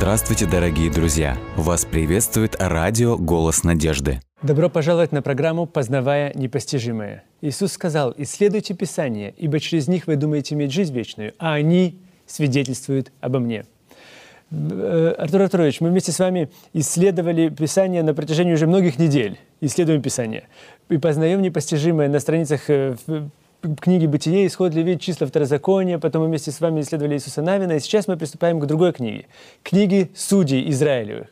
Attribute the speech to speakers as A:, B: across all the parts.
A: Здравствуйте, дорогие друзья! Вас приветствует радио «Голос надежды».
B: Добро пожаловать на программу «Познавая непостижимое». Иисус сказал, «Исследуйте Писание, ибо через них вы думаете иметь жизнь вечную, а они свидетельствуют обо мне». Э, Артур Артурович, мы вместе с вами исследовали Писание на протяжении уже многих недель. Исследуем Писание. И познаем непостижимое на страницах э, книги «Бытие», «Исход», «Левит», «Числа», «Второзаконие». Потом мы вместе с вами исследовали Иисуса Навина. И сейчас мы приступаем к другой книге. Книге «Судей Израилевых».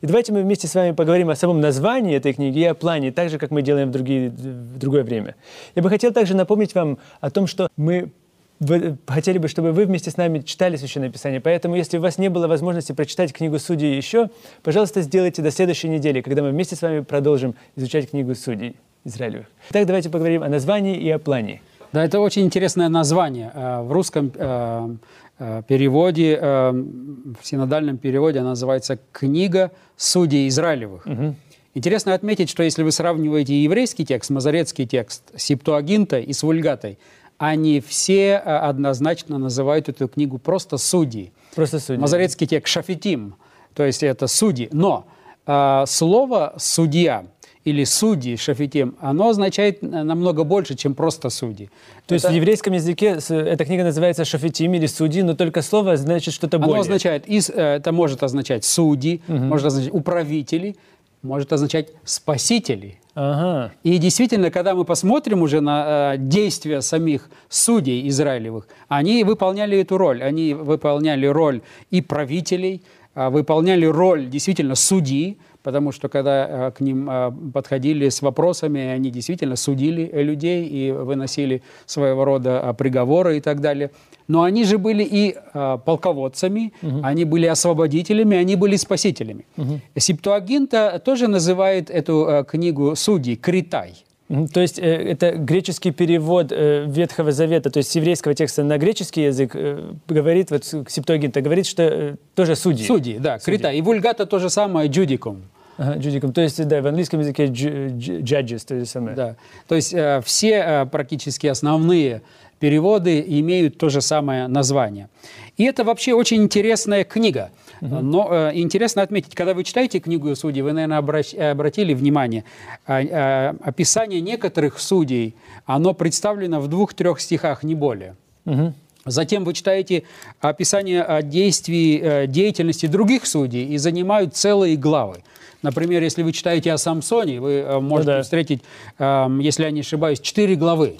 B: И давайте мы вместе с вами поговорим о самом названии этой книги и о плане, так же, как мы делаем в, другие, в другое время. Я бы хотел также напомнить вам о том, что мы вы, хотели бы, чтобы вы вместе с нами читали Священное Писание. Поэтому, если у вас не было возможности прочитать книгу Судей еще, пожалуйста, сделайте до следующей недели, когда мы вместе с вами продолжим изучать книгу Судей Израилевых. Итак, давайте поговорим о названии и о плане.
C: Да, это очень интересное название. Э, в русском э, э, переводе, в синодальном переводе она называется «Книга судей Израилевых». Угу. Интересно отметить, что если вы сравниваете еврейский текст, мазорецкий текст с Септуагинта и с Вульгатой, они все однозначно называют эту книгу просто «Судьи».
B: Просто «Судьи».
C: Мазорецкий текст «Шафитим», то есть это «Судьи». Но э, слово «судья» или судьи, шафитим, оно означает намного больше, чем просто судьи.
B: То это... есть в еврейском языке эта книга называется шафитим или судьи, но только слово значит что-то более.
C: Оно означает, э, это может означать судьи, угу. может означать управители, может означать спасители. Ага. И действительно, когда мы посмотрим уже на э, действия самих судей израилевых, они выполняли эту роль. Они выполняли роль и правителей, э, выполняли роль действительно судьи, потому что когда э, к ним э, подходили с вопросами, они действительно судили людей и выносили своего рода э, приговоры и так далее. Но они же были и полководцами, угу. они были освободителями, они были спасителями. Угу. Септуагинта тоже называет эту книгу судей «Критай».
B: То есть э, это греческий перевод э, Ветхого Завета, то есть с еврейского текста на греческий язык э, говорит, вот Септуагинта говорит, что тоже судьи.
C: Судьи, да, судьи. крита. И вульгата то же самое, джудикум.
B: Ага. То есть, да, в английском языке judges, то же самое.
C: Да. То есть э, все э, практически основные переводы имеют то же самое название. И это вообще очень интересная книга. Угу. Но э, интересно отметить, когда вы читаете книгу судей, вы, наверное, обратили внимание, э, э, описание некоторых судей, оно представлено в двух-трех стихах, не более. Угу. Затем вы читаете описание действий, э, деятельности других судей и занимают целые главы. Например, если вы читаете о Самсоне, вы э, можете ну, да. встретить, э, если я не ошибаюсь, четыре главы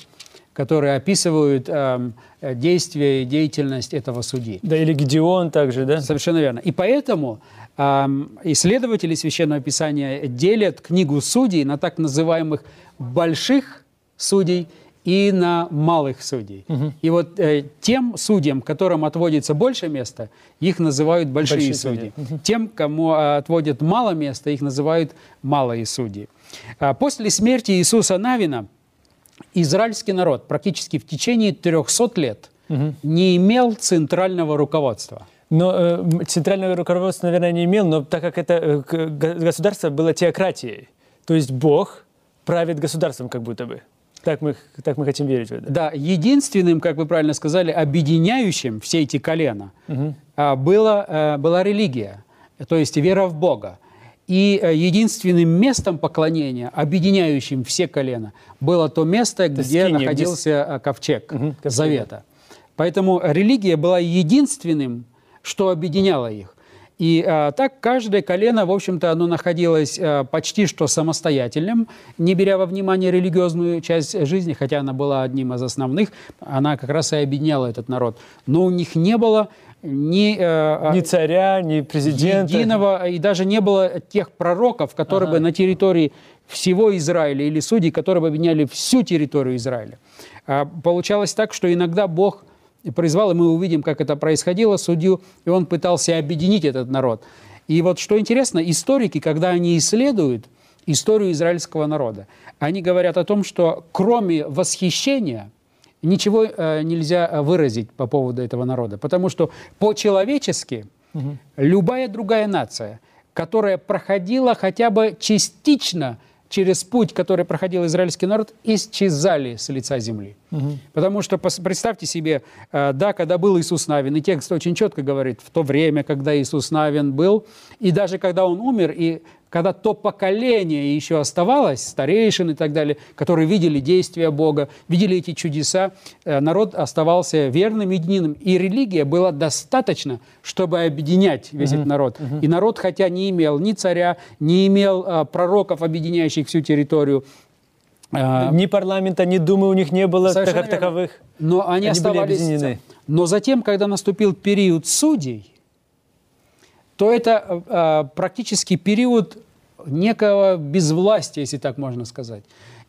C: которые описывают э, действия и деятельность этого судьи.
B: Да, или Гедеон также, да?
C: Совершенно верно. И поэтому э, исследователи Священного Писания делят книгу судей на так называемых больших судей и на малых судей. Угу. И вот э, тем судьям, которым отводится больше места, их называют большие, большие судьи. Угу. Тем, кому э, отводят мало места, их называют малые судьи. А после смерти Иисуса Навина израильский народ практически в течение 300 лет угу. не имел центрального руководства.
B: Но э, центрального руководства, наверное, не имел, но так как это э, государство было теократией, то есть Бог правит государством как будто бы. Так мы, так мы хотим верить в это.
C: Да, единственным, как вы правильно сказали, объединяющим все эти колена угу. было, э, была религия, то есть вера в Бога. И э, единственным местом поклонения, объединяющим все колена, было то место, где скиния, находился где... Э, ковчег угу, Завета. Поэтому религия была единственным, что объединяло их. И а, так каждое колено, в общем-то, оно находилось а, почти что самостоятельным, не беря во внимание религиозную часть жизни, хотя она была одним из основных, она как раз и объединяла этот народ. Но у них не было ни,
B: э, ни царя, ни президента.
C: Единого, и даже не было тех пророков, которые ага. бы на территории всего Израиля, или судей, которые бы объединяли всю территорию Израиля. А, получалось так, что иногда Бог призвал, и мы увидим, как это происходило, судью, и он пытался объединить этот народ. И вот что интересно, историки, когда они исследуют историю израильского народа, они говорят о том, что кроме восхищения – ничего э, нельзя э, выразить по поводу этого народа, потому что по-человечески угу. любая другая нация, которая проходила хотя бы частично через путь, который проходил израильский народ, исчезали с лица земли. Угу. Потому что представьте себе, э, да, когда был Иисус Навин, и текст очень четко говорит, в то время, когда Иисус Навин был, и даже когда он умер, и когда то поколение еще оставалось, старейшин и так далее, которые видели действия Бога, видели эти чудеса, э, народ оставался верным, единым. И религия была достаточно, чтобы объединять весь этот народ. И народ, хотя не имел ни царя, не имел а, пророков, объединяющих всю территорию,
B: а, ни парламента, ни думы у них не было так, как таковых.
C: Но они, они оставались. Были объединены. Но затем, когда наступил период судей, то это э, практически период некого безвластия, если так можно сказать.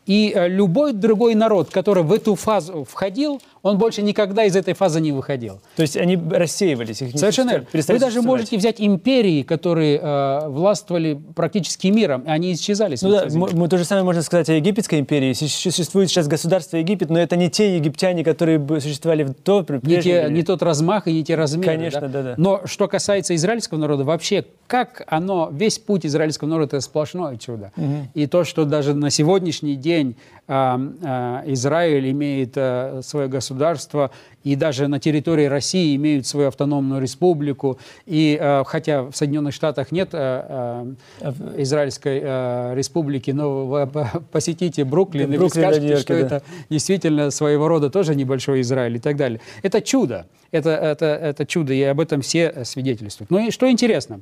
C: И э, любой другой народ, который в эту фазу входил, он больше никогда из этой фазы не выходил.
B: То есть они рассеивались? Их
C: Совершенно. Вы даже можете взять империи, которые э, властвовали практически миром, и они исчезали.
B: Ну да, мы, то же самое можно сказать о Египетской империи. Существует сейчас государство Египет, но это не те египтяне, которые существовали в то
C: не, те, не тот размах и не те размеры.
B: Конечно, да?
C: да,
B: да.
C: Но что касается израильского народа, вообще, как оно, весь путь израильского народа – это сплошное чудо. Угу. И то, что даже на сегодняшний день Израиль имеет э, свое государство, и даже на территории России имеют свою автономную республику. И хотя в Соединенных Штатах нет израильской республики, но вы посетите Бруклин, и вы скажете, что да. это действительно своего рода тоже небольшой Израиль и так далее. Это чудо. Это, это, это чудо, и об этом все свидетельствуют. Ну и что интересно,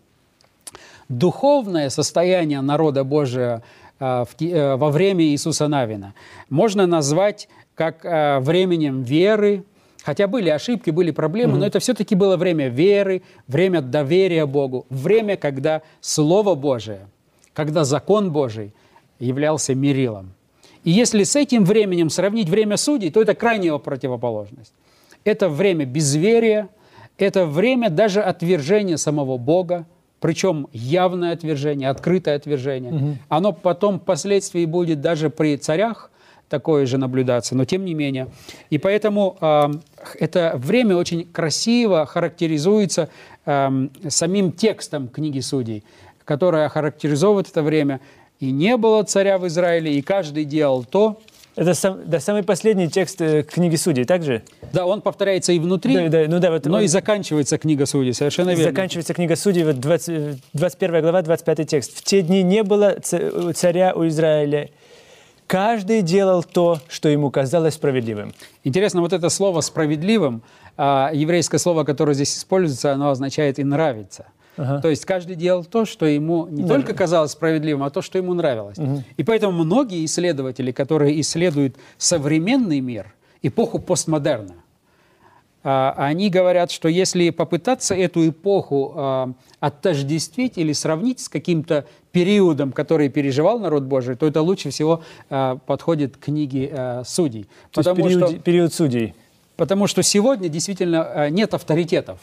C: духовное состояние народа Божия во время Иисуса Навина можно назвать как э, временем веры, хотя были ошибки, были проблемы, mm-hmm. но это все-таки было время веры, время доверия Богу, время, когда Слово Божие, когда закон Божий являлся мерилом. И если с этим временем сравнить время судей, то это крайняя противоположность. Это время безверия, это время даже отвержения самого Бога, причем явное отвержение, открытое отвержение. Угу. Оно потом впоследствии будет даже при царях, такое же наблюдаться, но тем не менее. И поэтому э, это время очень красиво характеризуется э, самим текстом книги Судей, которая характеризовывает это время. «И не было царя в Израиле, и каждый делал то,
B: это сам, да, самый последний текст э, книги Судей, так же?
C: Да, он повторяется и внутри, да, да, ну да, вот но он, и заканчивается книга Судей, совершенно верно.
B: Заканчивается книга Судей, вот 20, 21 глава, 25 текст. «В те дни не было царя у Израиля, Каждый делал то, что ему казалось справедливым.
C: Интересно, вот это слово «справедливым», а, еврейское слово, которое здесь используется, оно означает «и нравится». Ага. То есть каждый делал то, что ему не да. только казалось справедливым, а то, что ему нравилось. Угу. И поэтому многие исследователи, которые исследуют современный мир, эпоху постмодерна, а, они говорят, что если попытаться эту эпоху а, отождествить или сравнить с каким-то периодом, который переживал народ Божий, то это лучше всего а, подходит к книге Судей.
B: То потому есть период, что, период Судей.
C: Потому что сегодня действительно нет авторитетов.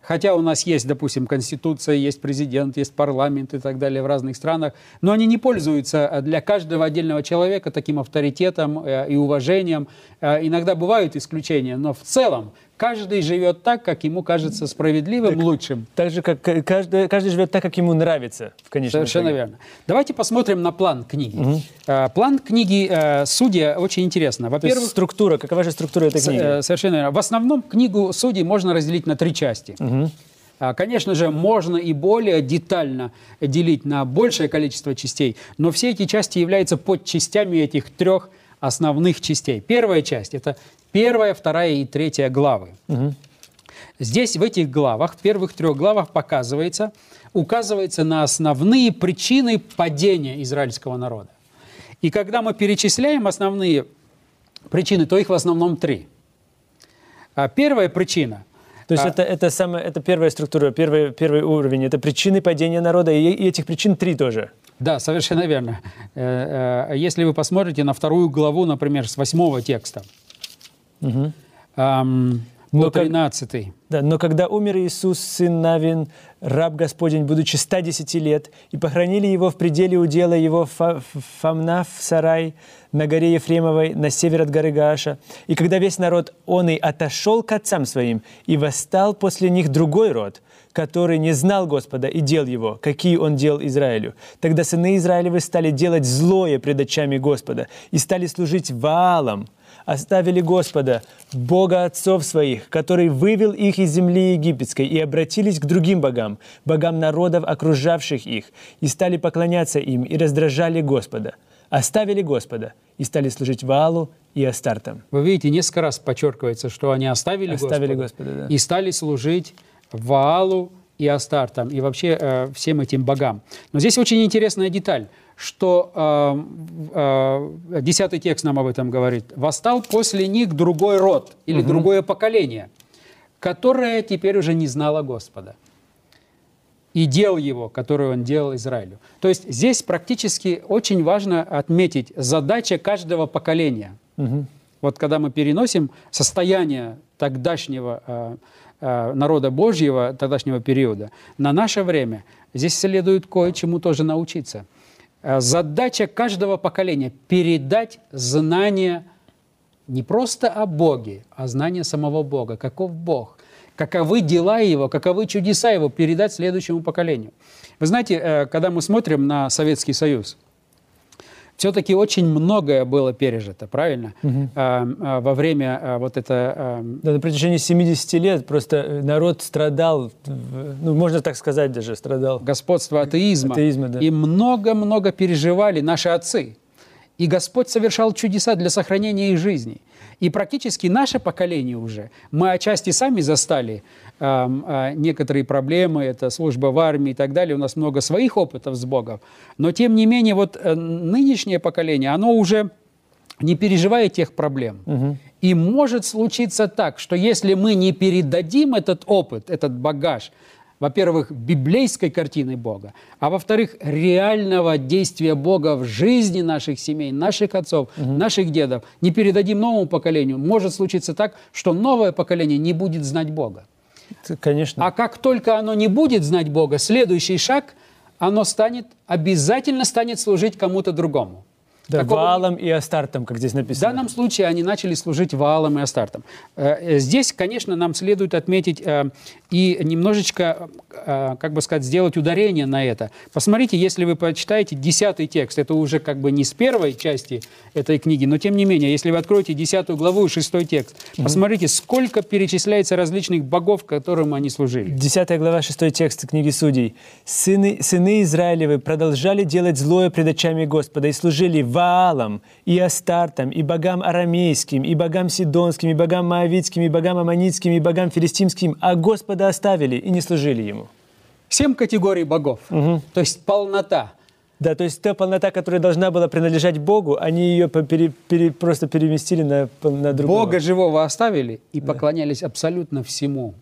C: Хотя у нас есть, допустим, конституция, есть президент, есть парламент и так далее в разных странах, но они не пользуются для каждого отдельного человека таким авторитетом э, и уважением. Э, иногда бывают исключения, но в целом Каждый живет так, как ему кажется справедливым, так, лучшим.
B: Так же, как каждый, каждый живет так, как ему нравится, в конечном
C: Совершенно итоге. верно. Давайте посмотрим на план книги. Угу. План книги э, «Судья» очень интересно.
B: Во-первых, структура. Какова же структура этой книги? Э,
C: совершенно верно. В основном книгу «Судей» можно разделить на три части. Угу. Конечно же, можно и более детально делить на большее количество частей, но все эти части являются подчастями этих трех основных частей. Первая часть – это первая, вторая и третья главы. Угу. Здесь, в этих главах, в первых трех главах показывается, указывается на основные причины падения израильского народа. И когда мы перечисляем основные причины, то их в основном три. А первая причина –
B: то есть а... это, это, самая, это первая структура, первый, первый уровень. Это причины падения народа, и, и этих причин три тоже.
C: Да, совершенно верно. Э, э, если вы посмотрите на вторую главу, например, с восьмого текста, угу. эм, по 13. Как,
B: да, но когда умер Иисус, сын Навин, раб Господень, будучи 110 лет, и похоронили его в пределе удела его Фамна в сарай на горе Ефремовой, на север от горы Гааша. И когда весь народ он и отошел к отцам своим, и восстал после них другой род, который не знал Господа и дел его, какие он делал Израилю. Тогда сыны Израилевы стали делать злое пред очами Господа и стали служить Ваалам, оставили Господа, Бога отцов своих, который вывел их из земли египетской, и обратились к другим богам, богам народов, окружавших их, и стали поклоняться им, и раздражали Господа. Оставили Господа, и стали служить Ваалу и Астартам.
C: Вы видите, несколько раз подчеркивается, что они оставили,
B: Оставили
C: Господа,
B: Господа, да.
C: и стали служить Ваалу и Астартам, и вообще э, всем этим богам. Но здесь очень интересная деталь, что э, э, десятый текст нам об этом говорит. «Восстал после них другой род или другое поколение, которое теперь уже не знало Господа» и дел его, который он делал Израилю. То есть здесь практически очень важно отметить задача каждого поколения. Вот когда мы переносим состояние тогдашнего э, э, народа Божьего, тогдашнего периода, на наше время, здесь следует кое-чему тоже научиться. Э, Задача каждого поколения – передать знание не просто о Боге, а знание самого Бога. Каков Бог? Каковы дела Его, каковы чудеса Его передать следующему поколению. Вы знаете, э, когда мы смотрим на Советский Союз, все-таки очень многое было пережито, правильно? А, а, Во время а, вот это а,
B: Да, на протяжении 70 лет просто э, народ страдал, ну, можно так сказать даже, страдал.
C: господства атеизма.
B: Атеизма, да.
C: И много-много переживали наши отцы. И Господь совершал чудеса для сохранения их жизней. И практически наше поколение уже, мы отчасти сами застали некоторые проблемы, это служба в армии и так далее, у нас много своих опытов с Богом. Но тем не менее, вот э, нынешнее поколение, оно уже не переживает тех проблем. И может случиться так, что если мы не передадим этот опыт, этот багаж, во-первых, библейской картины Бога, а во-вторых, реального действия Бога в жизни наших семей, наших отцов, наших дедов, не передадим новому поколению, может случиться так, что новое поколение не будет знать Бога.
B: Конечно.
C: А как только оно не будет знать Бога, следующий шаг, оно станет, обязательно станет служить кому-то другому.
B: Да,
C: Какого-
B: Ваалом и Астартом, как здесь
C: В
B: написано.
C: данном случае они начали служить Ваалом и Астартом. Э, э, Здесь, конечно, нам следует отметить э, и немножечко, как бы сказать, сделать ударение на это. Посмотрите, если вы почитаете десятый текст, это уже как бы не с первой части этой книги, но тем не менее, если вы откроете десятую главу и шестой текст, посмотрите, сколько перечисляется различных богов, которым они служили.
B: 10 глава, 6 текст книги Судей. «Сыны, «Сыны Израилевы продолжали делать злое пред очами Господа и служили Ваалам, и Астартам, и богам арамейским, и богам сидонским, и богам моавитским, и богам аммонитским, и богам филистимским, а Господа оставили и не служили Ему».
C: Семь категорий богов, то есть полнота.
B: Да, то есть та полнота, которая должна была принадлежать Богу, они ее пере- пере- просто переместили на, на другого.
C: Бога живого оставили и поклонялись абсолютно всему,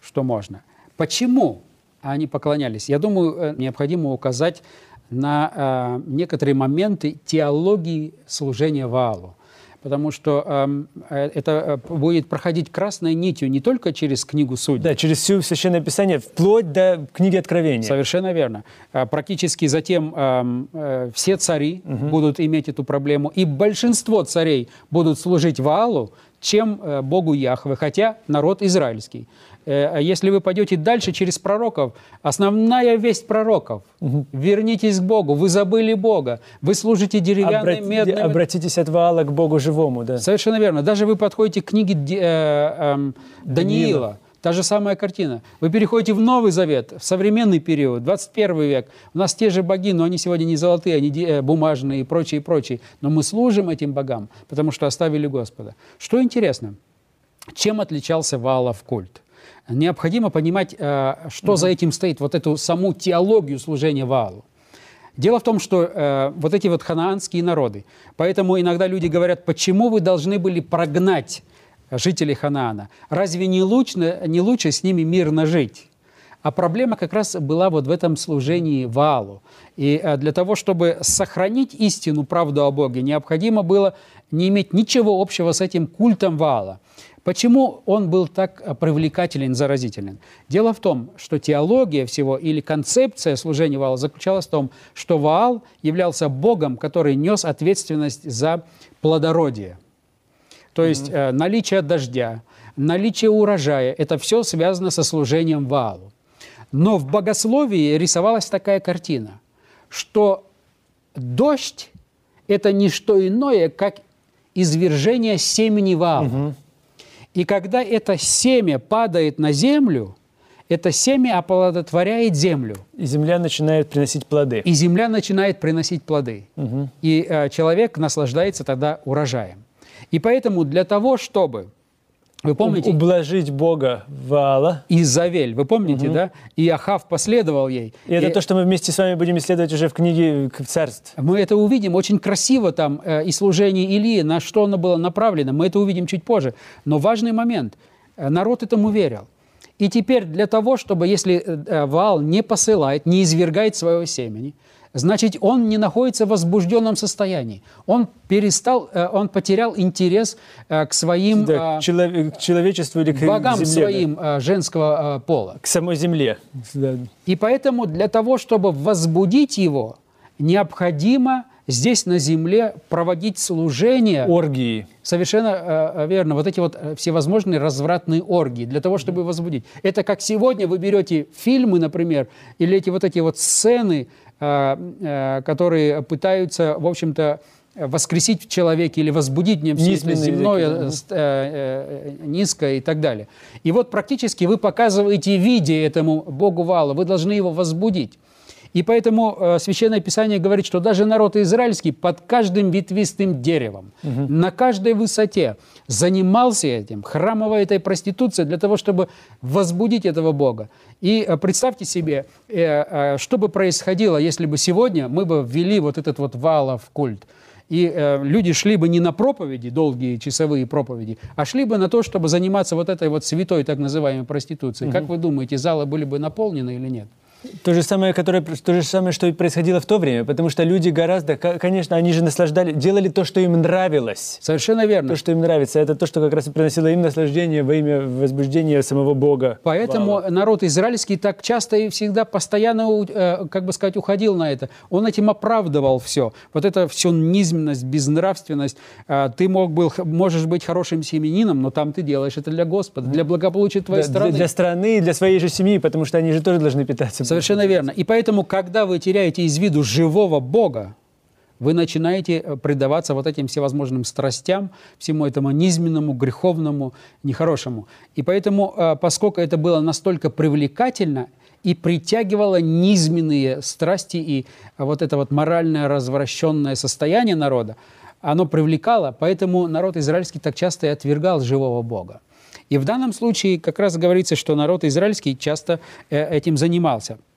C: что можно. Почему они поклонялись? Я думаю, э, необходимо указать на э, некоторые моменты теологии служения Ваалу. Потому что эм, э, это э, будет проходить красной нитью не только через книгу Судей,
B: Да, через всю Священное Писание, вплоть до книги Откровения.
C: Совершенно верно. А, Практически затем эм, э, все цари будут иметь эту проблему, и большинство царей будут служить Ваалу, чем э, Богу Яхве, хотя народ израильский. Э, а Если вы пойдете дальше через пророков, основная весть пророков – вернитесь к Богу, вы забыли Бога, вы служите деревянным,
B: Обрати-
C: медным.
B: Обратитесь от Ваала к Богу живому, да.
C: Совершенно верно. Даже вы подходите к книге э, эм, Даниила, та же самая картина. Вы переходите в Новый Завет, в современный период, 21 век. У нас те же боги, но они сегодня не золотые, они э, бумажные и прочее, и прочее. Но мы служим этим богам, потому что оставили Господа. Что интересно, чем отличался Ваалов культ? Необходимо понимать, э, что за этим стоит, вот эту саму теологию служения Ваалу. Дело в том, что э, вот эти вот ханаанские народы, поэтому иногда люди говорят, почему вы должны были прогнать жителей Ханаана? Разве не лучше, не лучше с ними мирно жить? А проблема как раз была вот в этом служении Ваалу. И э, для того, чтобы сохранить истину, правду о Боге, необходимо было не иметь ничего общего с этим культом Ваала. Почему он был так э, привлекателен, заразителен? Дело в том, что теология всего или концепция служения Ваала заключалась в том, что Ваал являлся Богом, который нес ответственность за плодородие. То есть э, наличие дождя, наличие урожая – это все связано со служением Ваалу. Но в богословии рисовалась такая картина, что дождь – это не что иное, как извержение семени Ваала. Угу. И когда это семя падает на землю, это семя оплодотворяет землю.
B: И земля начинает приносить плоды.
C: И земля начинает приносить плоды. Угу. И э, человек наслаждается тогда урожаем. И поэтому для того, чтобы вы помните?
B: Ублажить Бога Ваала.
C: Изавель, вы помните, угу. да? И Ахав последовал ей.
B: И это и... то, что мы вместе с вами будем исследовать уже в книге «Царств».
C: Мы это увидим очень красиво там, э, и служение Илии, на что оно было направлено. Мы это увидим чуть позже. Но важный момент. Э, народ этому верил. И теперь для того, чтобы, если э, э Ваал не посылает, не извергает своего семени, значит, он не находится в возбужденном состоянии. Он перестал, э, он потерял интерес э, к своим...
B: Да, к, человек, к человечеству или к
C: богам
B: земле,
C: своим да. женского пола.
B: К самой земле.
C: Да. И поэтому для того, чтобы возбудить его, необходимо здесь на земле проводить служение.
B: Оргии.
C: Совершенно э, верно. Вот эти вот всевозможные развратные оргии для того, чтобы возбудить. Это как сегодня вы берете фильмы, например, или эти вот эти вот сцены, Э, э, которые пытаются, в общем-то, воскресить в человеке или возбудить в нем земное, э, низкое и так далее. И вот практически вы показываете виде этому Богу Вала, вы должны его возбудить. И поэтому э, Священное Писание говорит, что даже народ израильский под каждым ветвистым деревом, угу. на каждой высоте занимался этим, храмовой этой проституцией для того, чтобы возбудить этого Бога. И э, представьте себе, э, что бы происходило, если бы сегодня мы бы ввели вот этот вот валов культ. И э, люди шли бы не на проповеди, долгие часовые проповеди, а шли бы на то, чтобы заниматься вот этой вот святой так называемой проституцией. Угу. Как вы думаете, залы были бы наполнены или нет?
B: То же самое, которое, то же самое, что и происходило в то время, потому что люди гораздо, конечно, они же наслаждали, делали то, что им нравилось.
C: Совершенно верно.
B: То, что им нравится, это то, что как раз и приносило им наслаждение во имя возбуждения самого Бога.
C: Поэтому Вау. народ израильский так часто и всегда постоянно, э, как бы сказать, уходил на это. Он этим оправдывал все. Вот это все низменность, безнравственность. А, ты мог был, можешь быть хорошим семенином, но там ты делаешь это для Господа, для благополучия твоей
B: для,
C: страны.
B: Для, страны, для своей же семьи, потому что они же тоже должны питаться.
C: Совершенно верно. И поэтому, когда вы теряете из виду живого Бога, вы начинаете э, предаваться вот этим всевозможным страстям, всему этому низменному, греховному, нехорошему. И поэтому, э, поскольку это было настолько привлекательно и притягивало низменные страсти и вот это вот моральное развращенное состояние народа, оно привлекало, поэтому народ израильский так часто и отвергал живого Бога. И в данном случае как раз говорится, что народ израильский часто э, этим занимался –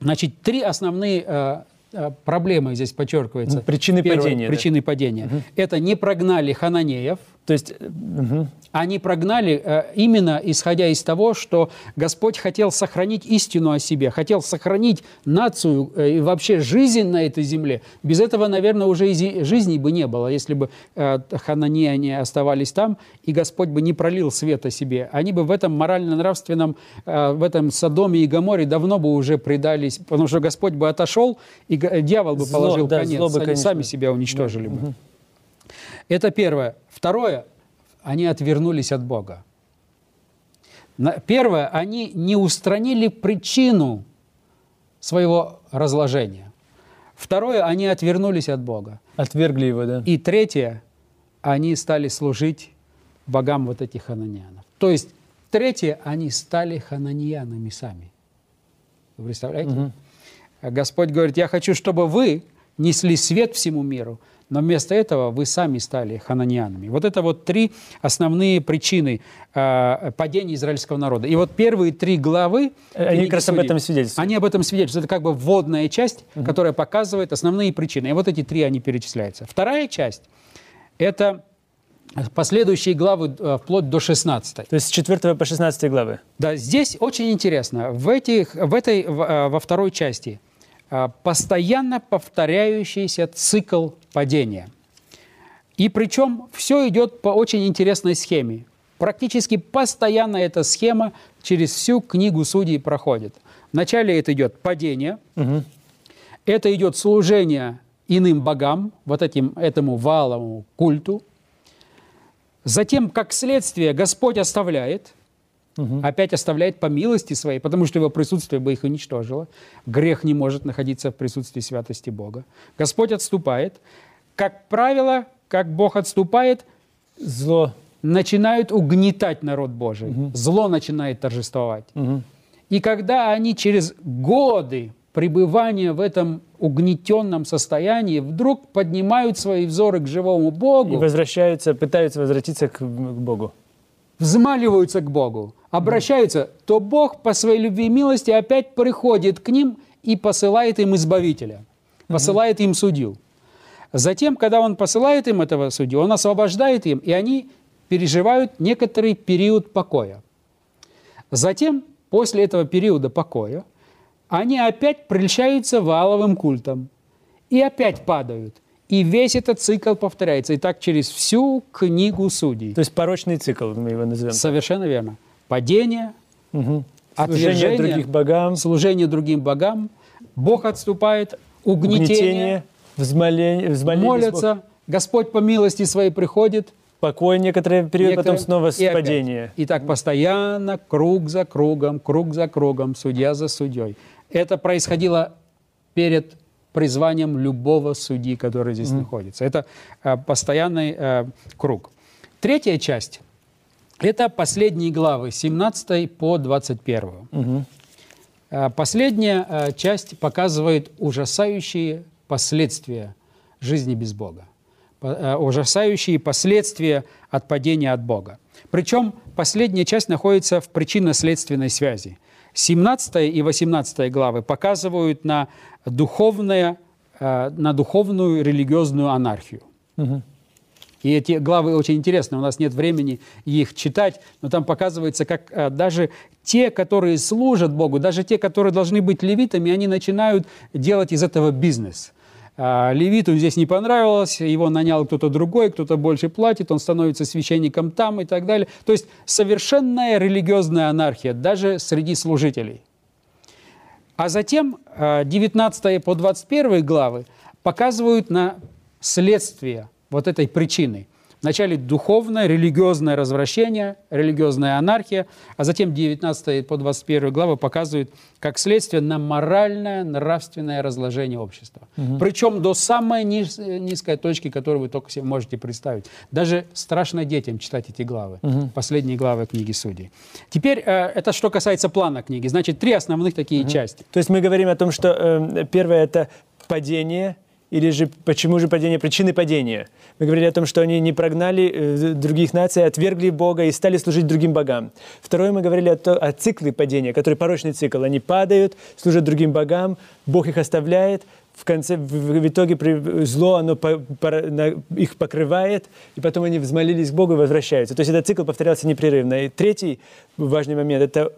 C: Значит, три основные э, э, проблемы здесь подчеркиваются.
B: Причины Первое, падения.
C: Причины да? падения. Угу. Это не прогнали хананеев.
B: То есть угу
C: они прогнали э, именно исходя из того, что Господь хотел сохранить истину о себе, хотел сохранить нацию э, и вообще жизнь на этой земле. Без этого, наверное, уже и жизни бы не было, если бы хананеяне оставались там, и Господь бы не пролил свет о себе. Они бы в этом морально-нравственном, в этом Содоме и Гаморе давно бы уже предались, потому что Господь бы отошел, и дьявол бы положил Зло, конец, да, бы, они сами себя уничтожили да. бы. Это первое. Второе – они отвернулись от Бога. Первое, они не устранили причину своего разложения. Второе, они отвернулись от Бога.
B: Отвергли его, да.
C: И третье, они стали служить богам вот этих хананьянов. То есть, третье, они стали хананьянами сами. Вы представляете? Угу. Господь говорит, я хочу, чтобы вы несли свет всему миру – но вместо этого вы сами стали хананьянами. Вот это вот три основные причины э, падения израильского народа. И вот первые три главы...
B: Они как раз об этом свидетельствуют.
C: Они об этом свидетельствуют. Это как бы вводная часть, угу. которая показывает основные причины. И вот эти три, они перечисляются. Вторая часть – это последующие главы э, вплоть до 16. То
B: есть с 4 по 16 главы.
C: Да, здесь очень интересно. В, этих, в этой, э, во второй части – а, постоянно повторяющийся цикл падения. И причем все идет по очень интересной схеме. Практически постоянно эта схема через всю книгу судей проходит. Вначале это идет падение, угу. это идет служение иным богам, вот этим, этому валовому культу. Затем, как следствие, Господь оставляет, Угу. Опять оставляет по милости своей, потому что его присутствие бы их уничтожило. Грех не может находиться в присутствии святости Бога. Господь отступает. Как правило, как Бог отступает,
B: зло
C: начинают угнетать народ Божий. Угу. Зло начинает торжествовать. Угу. И когда они через годы пребывания в этом угнетенном состоянии вдруг поднимают свои взоры к живому Богу.
B: И возвращаются, пытаются возвратиться к, к Богу.
C: Взмаливаются к Богу, обращаются, то Бог по своей любви и милости опять приходит к ним и посылает им избавителя, посылает им судью. Затем, когда он посылает им этого судью, он освобождает им, и они переживают некоторый период покоя. Затем, после этого периода покоя, они опять прельщаются валовым культом и опять падают. И весь этот цикл повторяется. И так через всю книгу судей.
B: То есть порочный цикл мы его назовем.
C: Совершенно верно. Падение,
B: угу. служение других богам.
C: Служение другим богам. Бог отступает, угнетение. угнетение
B: взмоление, взмоление
C: молятся. Бог. Господь по милости своей приходит.
B: Покой некоторый период, некоторые, потом снова и падение.
C: И так постоянно, круг за кругом, круг за кругом, судья за судьей. Это происходило перед призванием любого судьи, который здесь mm. находится. Это э, постоянный э, круг. Третья часть – это последние главы, 17 по 21. Mm-hmm. Э, последняя э, часть показывает ужасающие последствия жизни без Бога, э, ужасающие последствия от падения от Бога. Причем последняя часть находится в причинно-следственной связи. 17 и 18 главы показывают на, духовное, на духовную религиозную анархию. Угу. И эти главы очень интересны, у нас нет времени их читать, но там показывается, как э, даже те, которые служат Богу, даже те, которые должны быть левитами, они начинают делать из этого бизнес – а, левиту здесь не понравилось, его нанял кто-то другой, кто-то больше платит, он становится священником там и так далее. То есть совершенная религиозная анархия, даже среди служителей. А затем 19 а, по 21 главы показывают на следствие вот этой причины – Вначале духовное, религиозное развращение, религиозная анархия, а затем 19 по 21 главы показывают, как следствие, на моральное, нравственное разложение общества. Угу. Причем до самой низ, низкой точки, которую вы только себе можете представить. Даже страшно детям читать эти главы, угу. последние главы книги Судей. Теперь э, это что касается плана книги. Значит, три основных такие угу. части.
B: То есть мы говорим о том, что э, первое это падение, или же почему же падение, причины падения. Мы говорили о том, что они не прогнали э, других наций, отвергли Бога и стали служить другим богам. Второе, мы говорили о, то, о цикле падения, который порочный цикл. Они падают, служат другим богам, Бог их оставляет, в конце, в, в итоге зло, оно по, по, на, их покрывает, и потом они взмолились к Богу и возвращаются. То есть этот цикл повторялся непрерывно. И третий важный момент – это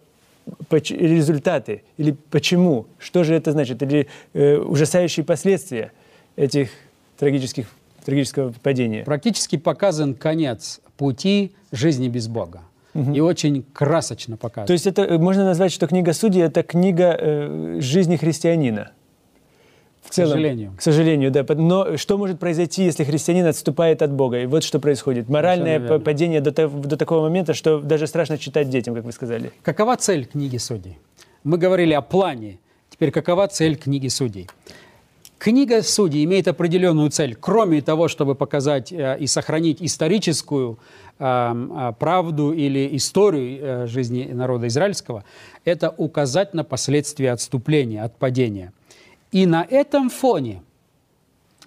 B: результаты, или почему, что же это значит, или э, ужасающие последствия – этих трагических, трагического падения.
C: Практически показан конец пути жизни без Бога. Угу. И очень красочно показан.
B: То есть это э, можно назвать, что книга Судьи – это книга э, жизни христианина.
C: В целом, к сожалению.
B: К сожалению, да. Но что может произойти, если христианин отступает от Бога? И вот что происходит. Моральное падение до, до такого момента, что даже страшно читать детям, как вы сказали.
C: Какова цель книги Судей? Мы говорили о плане. Теперь какова цель книги Судей? Книга Судей имеет определенную цель, кроме того, чтобы показать э, и сохранить историческую э, э, правду или историю жизни народа израильского, это указать на последствия отступления, отпадения. И на этом фоне,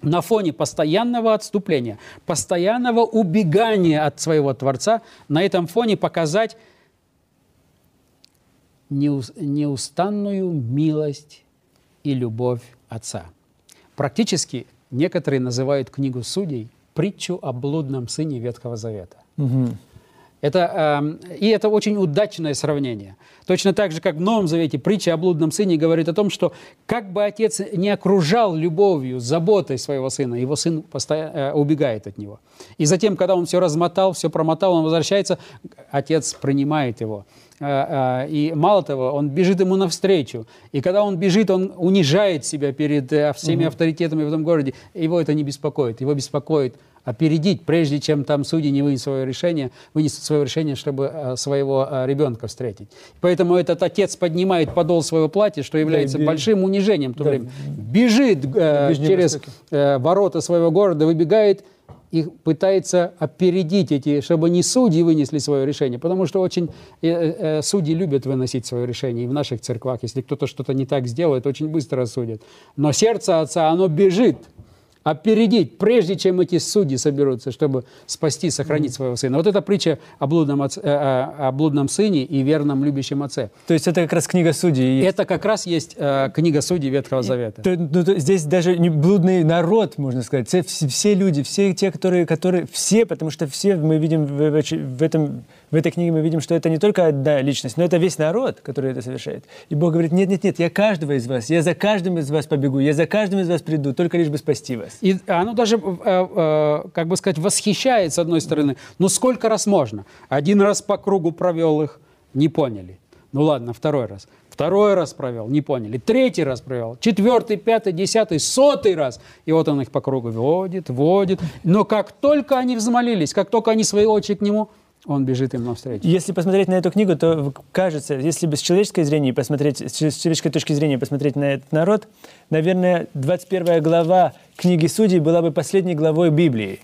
C: на фоне постоянного отступления, постоянного убегания от своего Творца, на этом фоне показать неустанную милость и любовь Отца – Практически некоторые называют книгу судей притчу о блудном сыне Ветхого Завета. Угу. Это, э, и это очень удачное сравнение. Точно так же, как в Новом Завете притча о блудном сыне говорит о том, что как бы отец не окружал любовью, заботой своего сына, его сын постоянно, э, убегает от него. И затем, когда он все размотал, все промотал, он возвращается, отец принимает его. Э, э, и мало того, он бежит ему навстречу. И когда он бежит, он унижает себя перед э, всеми угу. авторитетами в этом городе. Его это не беспокоит. Его беспокоит опередить, прежде чем там судьи не вынесут свое решение, вынесут свое решение, чтобы э, своего э, ребенка встретить. Поэтому этот отец поднимает подол своего платья, что является да, большим унижением в то да. время. Бежит э, через э, ворота своего города, выбегает и пытается опередить эти, чтобы не судьи вынесли свое решение, потому что очень э, э, судьи любят выносить свое решение, и в наших церквах, если кто-то что-то не так сделает, очень быстро судят. Но сердце отца, оно бежит опередить, прежде чем эти судьи соберутся, чтобы спасти, сохранить своего сына. Вот эта притча о блудном, отце, э, о блудном сыне и верном любящем отце.
B: То есть это как раз книга судей?
C: Это как раз есть э, книга судей Ветхого Завета.
B: То, ну, то, здесь даже не блудный народ, можно сказать. Все, все люди, все те, которые, которые... Все, потому что все мы видим в, в, в этом в этой книге мы видим, что это не только одна личность, но это весь народ, который это совершает. И Бог говорит, нет, нет, нет, я каждого из вас, я за каждым из вас побегу, я за каждым из вас приду, только лишь бы спасти вас.
C: И оно даже, э, э, как бы сказать, восхищает с одной стороны. Но сколько раз можно? Один раз по кругу провел их, не поняли. Ну ладно, второй раз. Второй раз провел, не поняли. Третий раз провел. Четвертый, пятый, десятый, сотый раз. И вот он их по кругу водит, водит. Но как только они взмолились, как только они свои очи к нему он бежит им навстречу.
B: Если посмотреть на эту книгу, то кажется, если бы с человеческой зрения посмотреть, с человеческой точки зрения посмотреть на этот народ, наверное, 21 глава книги Судей была бы последней главой Библии.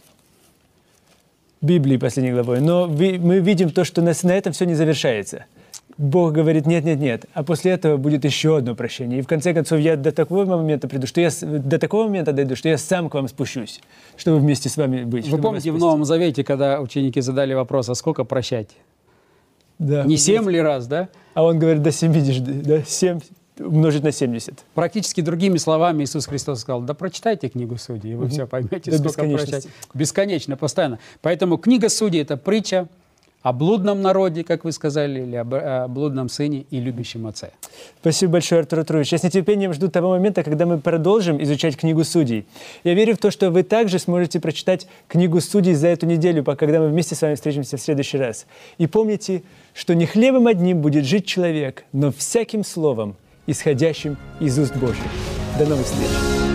B: Библии последней главой. Но мы видим то, что на, этом все не завершается. Бог говорит, нет, нет, нет. А после этого будет еще одно прощение. И в конце концов я до такого момента приду, что я до такого момента дойду, что я сам к вам спущусь, чтобы вместе с вами быть.
C: Вы помните в Новом Завете, когда ученики задали вопрос, а сколько прощать? Да. Не семь ли раз, да?
B: А он говорит, до 70, да, 7 умножить на 70.
C: Практически другими словами Иисус Христос сказал, да прочитайте книгу Судей, и вы угу. все поймете, До сколько прощать. Бесконечно, постоянно. Поэтому книга Судей – это притча, о блудном народе, как вы сказали, или о блудном сыне и любящем отце.
B: Спасибо большое, Артур Артурович. Я с нетерпением жду того момента, когда мы продолжим изучать книгу судей. Я верю в то, что вы также сможете прочитать книгу судей за эту неделю, когда мы вместе с вами встретимся в следующий раз. И помните, что не хлебом одним будет жить человек, но всяким словом, исходящим из уст Божьих. До новых встреч!